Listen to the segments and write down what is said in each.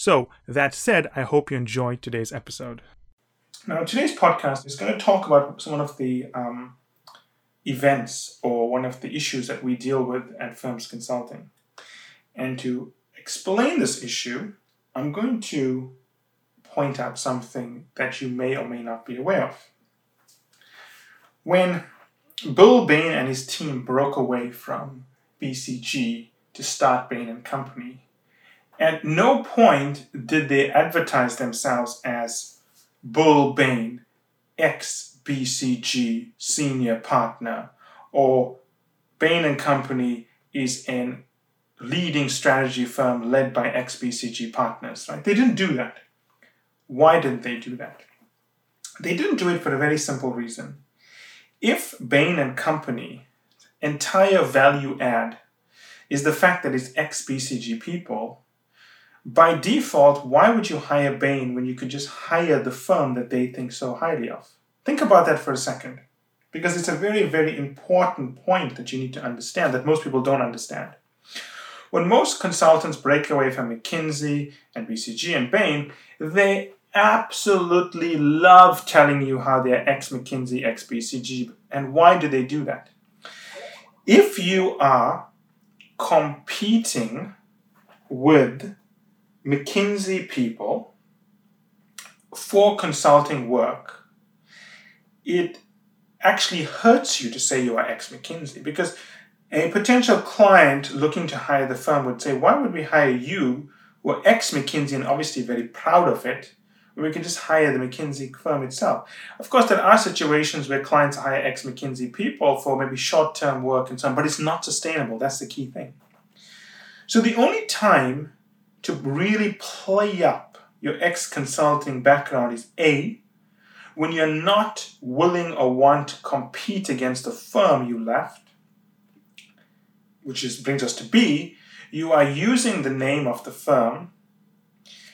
So, that said, I hope you enjoyed today's episode. Now, today's podcast is going to talk about one of the um, events or one of the issues that we deal with at Firms Consulting. And to explain this issue, I'm going to point out something that you may or may not be aware of. When Bill Bain and his team broke away from BCG to start Bain and Company, at no point did they advertise themselves as Bill Bain, ex BCG senior partner, or Bain and Company is an leading strategy firm led by ex BCG partners. Right? They didn't do that. Why didn't they do that? They didn't do it for a very simple reason. If Bain and Company entire value add is the fact that it's ex BCG people, by default, why would you hire Bain when you could just hire the firm that they think so highly of? Think about that for a second, because it's a very, very important point that you need to understand that most people don't understand. When most consultants break away from McKinsey and BCG and Bain, they absolutely love telling you how they're ex McKinsey, ex BCG. And why do they do that? If you are competing with McKinsey people for consulting work, it actually hurts you to say you are ex McKinsey because a potential client looking to hire the firm would say, Why would we hire you who are ex McKinsey and obviously very proud of it? We can just hire the McKinsey firm itself. Of course, there are situations where clients hire ex McKinsey people for maybe short term work and so on, but it's not sustainable. That's the key thing. So the only time to really play up your ex consulting background is A, when you're not willing or want to compete against the firm you left, which is, brings us to B, you are using the name of the firm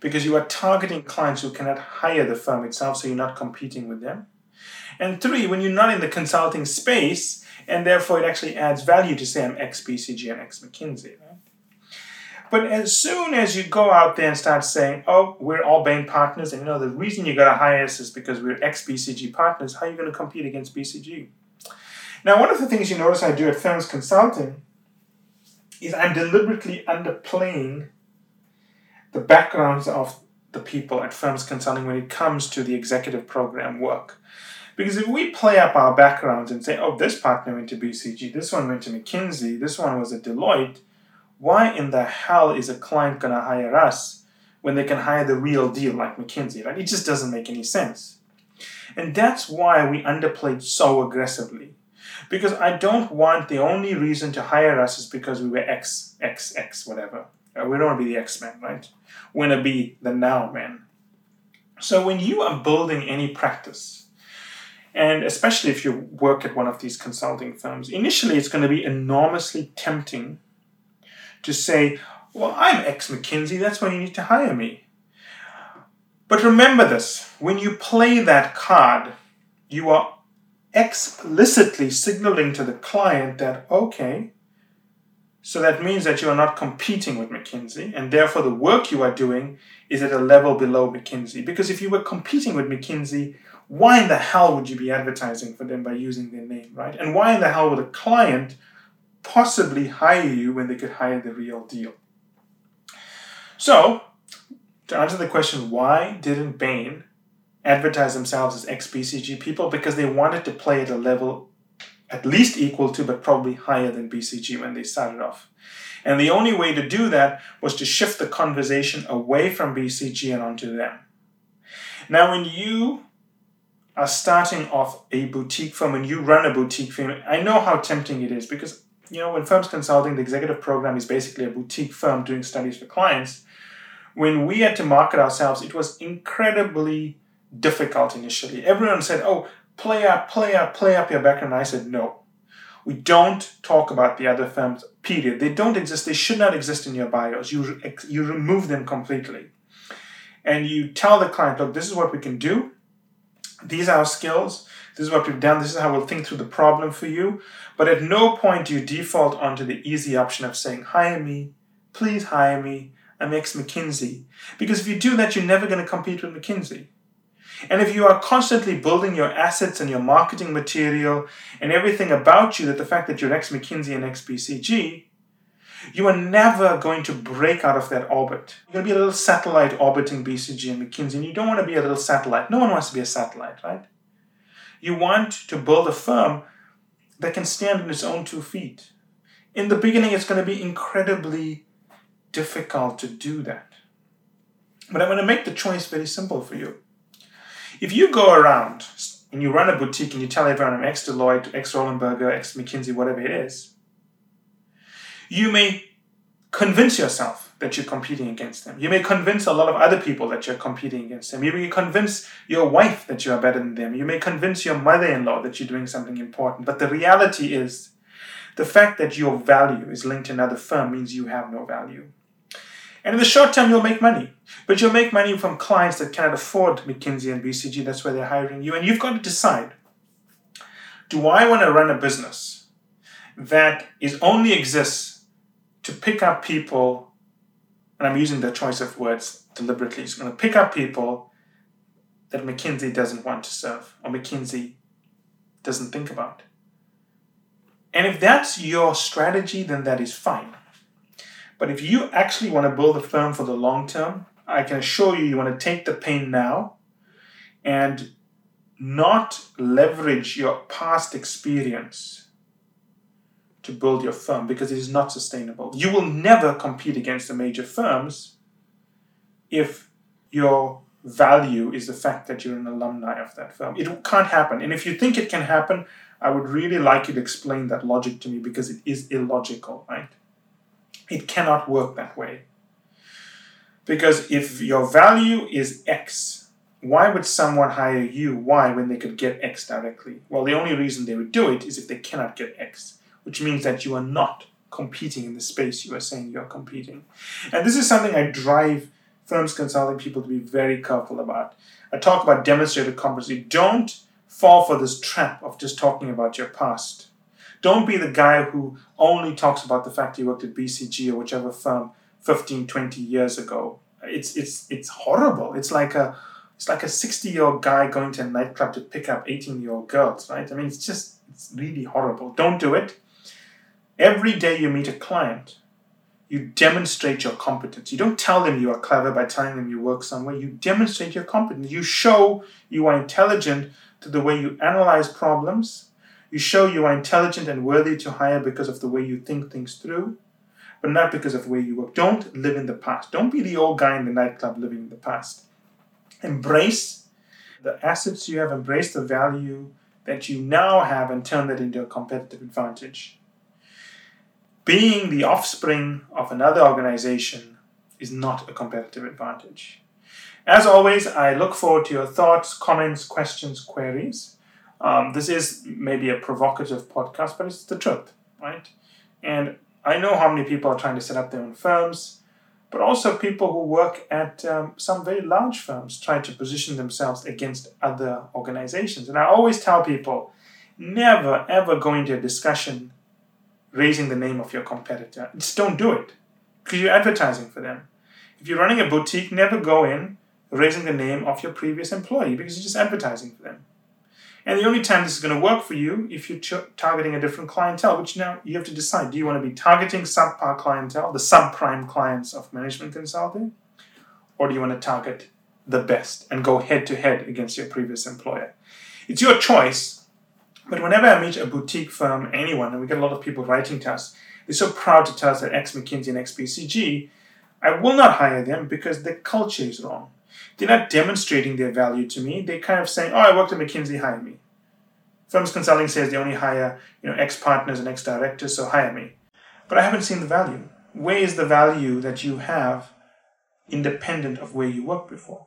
because you are targeting clients who cannot hire the firm itself, so you're not competing with them. And three, when you're not in the consulting space, and therefore it actually adds value to say I'm ex BCG and ex McKinsey. Right? But as soon as you go out there and start saying, oh, we're all Bain partners, and you know, the reason you got to hire us is because we're ex BCG partners, how are you going to compete against BCG? Now, one of the things you notice I do at Firms Consulting is I'm deliberately underplaying the backgrounds of the people at Firms Consulting when it comes to the executive program work. Because if we play up our backgrounds and say, oh, this partner went to BCG, this one went to McKinsey, this one was at Deloitte, why in the hell is a client going to hire us when they can hire the real deal like McKinsey, right? It just doesn't make any sense. And that's why we underplayed so aggressively. Because I don't want the only reason to hire us is because we were X, X, X, whatever. Uh, we don't want to be the X Men, right? We want to be the now men. So when you are building any practice, and especially if you work at one of these consulting firms, initially it's going to be enormously tempting to say, well, I'm ex McKinsey, that's why you need to hire me. But remember this when you play that card, you are explicitly signaling to the client that, okay, so that means that you are not competing with McKinsey, and therefore the work you are doing is at a level below McKinsey. Because if you were competing with McKinsey, why in the hell would you be advertising for them by using their name, right? And why in the hell would a client possibly hire you when they could hire the real deal. So, to answer the question, why didn't Bain advertise themselves as ex BCG people? Because they wanted to play at a level at least equal to, but probably higher than BCG when they started off. And the only way to do that was to shift the conversation away from BCG and onto them. Now, when you are starting off a boutique firm and you run a boutique firm, I know how tempting it is because you know, when Firms Consulting, the executive program is basically a boutique firm doing studies for clients. when we had to market ourselves, it was incredibly difficult initially. Everyone said, Oh, play up, play up, play up your background. I said, No. We don't talk about the other firms, period. They don't exist. They should not exist in your bios. You, you remove them completely. And you tell the client, look, this is what we can do. These are our skills. This is what we've done. This is how we'll think through the problem for you. But at no point do you default onto the easy option of saying, hire me, please hire me. I'm ex McKinsey. Because if you do that, you're never going to compete with McKinsey. And if you are constantly building your assets and your marketing material and everything about you, that the fact that you're ex McKinsey and ex BCG, you are never going to break out of that orbit. You're going to be a little satellite orbiting BCG and McKinsey, and you don't want to be a little satellite. No one wants to be a satellite, right? You want to build a firm that can stand on its own two feet. In the beginning, it's going to be incredibly difficult to do that. But I'm going to make the choice very simple for you. If you go around and you run a boutique and you tell everyone I'm ex Deloitte, ex Roland Berger, ex McKinsey, whatever it is, you may convince yourself that you're competing against them. You may convince a lot of other people that you're competing against them. You may convince your wife that you are better than them. You may convince your mother in law that you're doing something important. But the reality is, the fact that your value is linked to another firm means you have no value. And in the short term, you'll make money. But you'll make money from clients that cannot afford McKinsey and BCG. That's why they're hiring you. And you've got to decide do I want to run a business that is only exists to pick up people, and I'm using the choice of words deliberately, it's going to pick up people that McKinsey doesn't want to serve or McKinsey doesn't think about. And if that's your strategy, then that is fine. But if you actually want to build a firm for the long term, I can assure you, you want to take the pain now and not leverage your past experience to build your firm because it is not sustainable. You will never compete against the major firms if your value is the fact that you're an alumni of that firm. It can't happen. And if you think it can happen, I would really like you to explain that logic to me because it is illogical, right? It cannot work that way. Because if your value is X, why would someone hire you Y when they could get X directly? Well, the only reason they would do it is if they cannot get X, which means that you are not competing in the space you are saying you're competing. And this is something I drive firms consulting people to be very careful about. I talk about demonstrated competency. Don't fall for this trap of just talking about your past. Don't be the guy who only talks about the fact he worked at BCG or whichever firm 15, 20 years ago. It's it's it's horrible. It's like a it's like a 60 year old guy going to a nightclub to pick up 18 year old girls, right? I mean, it's just it's really horrible. Don't do it. Every day you meet a client, you demonstrate your competence. You don't tell them you are clever by telling them you work somewhere. You demonstrate your competence. You show you are intelligent to the way you analyze problems you show you are intelligent and worthy to hire because of the way you think things through, but not because of the way you work. Don't live in the past. Don't be the old guy in the nightclub living in the past. Embrace the assets you have, embrace the value that you now have, and turn that into a competitive advantage. Being the offspring of another organization is not a competitive advantage. As always, I look forward to your thoughts, comments, questions, queries. Um, this is maybe a provocative podcast, but it's the truth, right? And I know how many people are trying to set up their own firms, but also people who work at um, some very large firms try to position themselves against other organizations. And I always tell people never ever go into a discussion raising the name of your competitor. Just don't do it because you're advertising for them. If you're running a boutique, never go in raising the name of your previous employee because you're just advertising for them. And the only time this is going to work for you if you're ch- targeting a different clientele, which now you have to decide do you want to be targeting subpar clientele, the subprime clients of management consulting, or do you want to target the best and go head to head against your previous employer? It's your choice. But whenever I meet a boutique firm, anyone, and we get a lot of people writing to us, they're so proud to tell us they're ex McKinsey and BCG. I will not hire them because the culture is wrong they're not demonstrating their value to me. They're kind of saying, "Oh, I worked at McKinsey, hire me." Firms Consulting says they only hire you know ex partners and ex directors, so hire me. But I haven't seen the value. Where is the value that you have independent of where you worked before.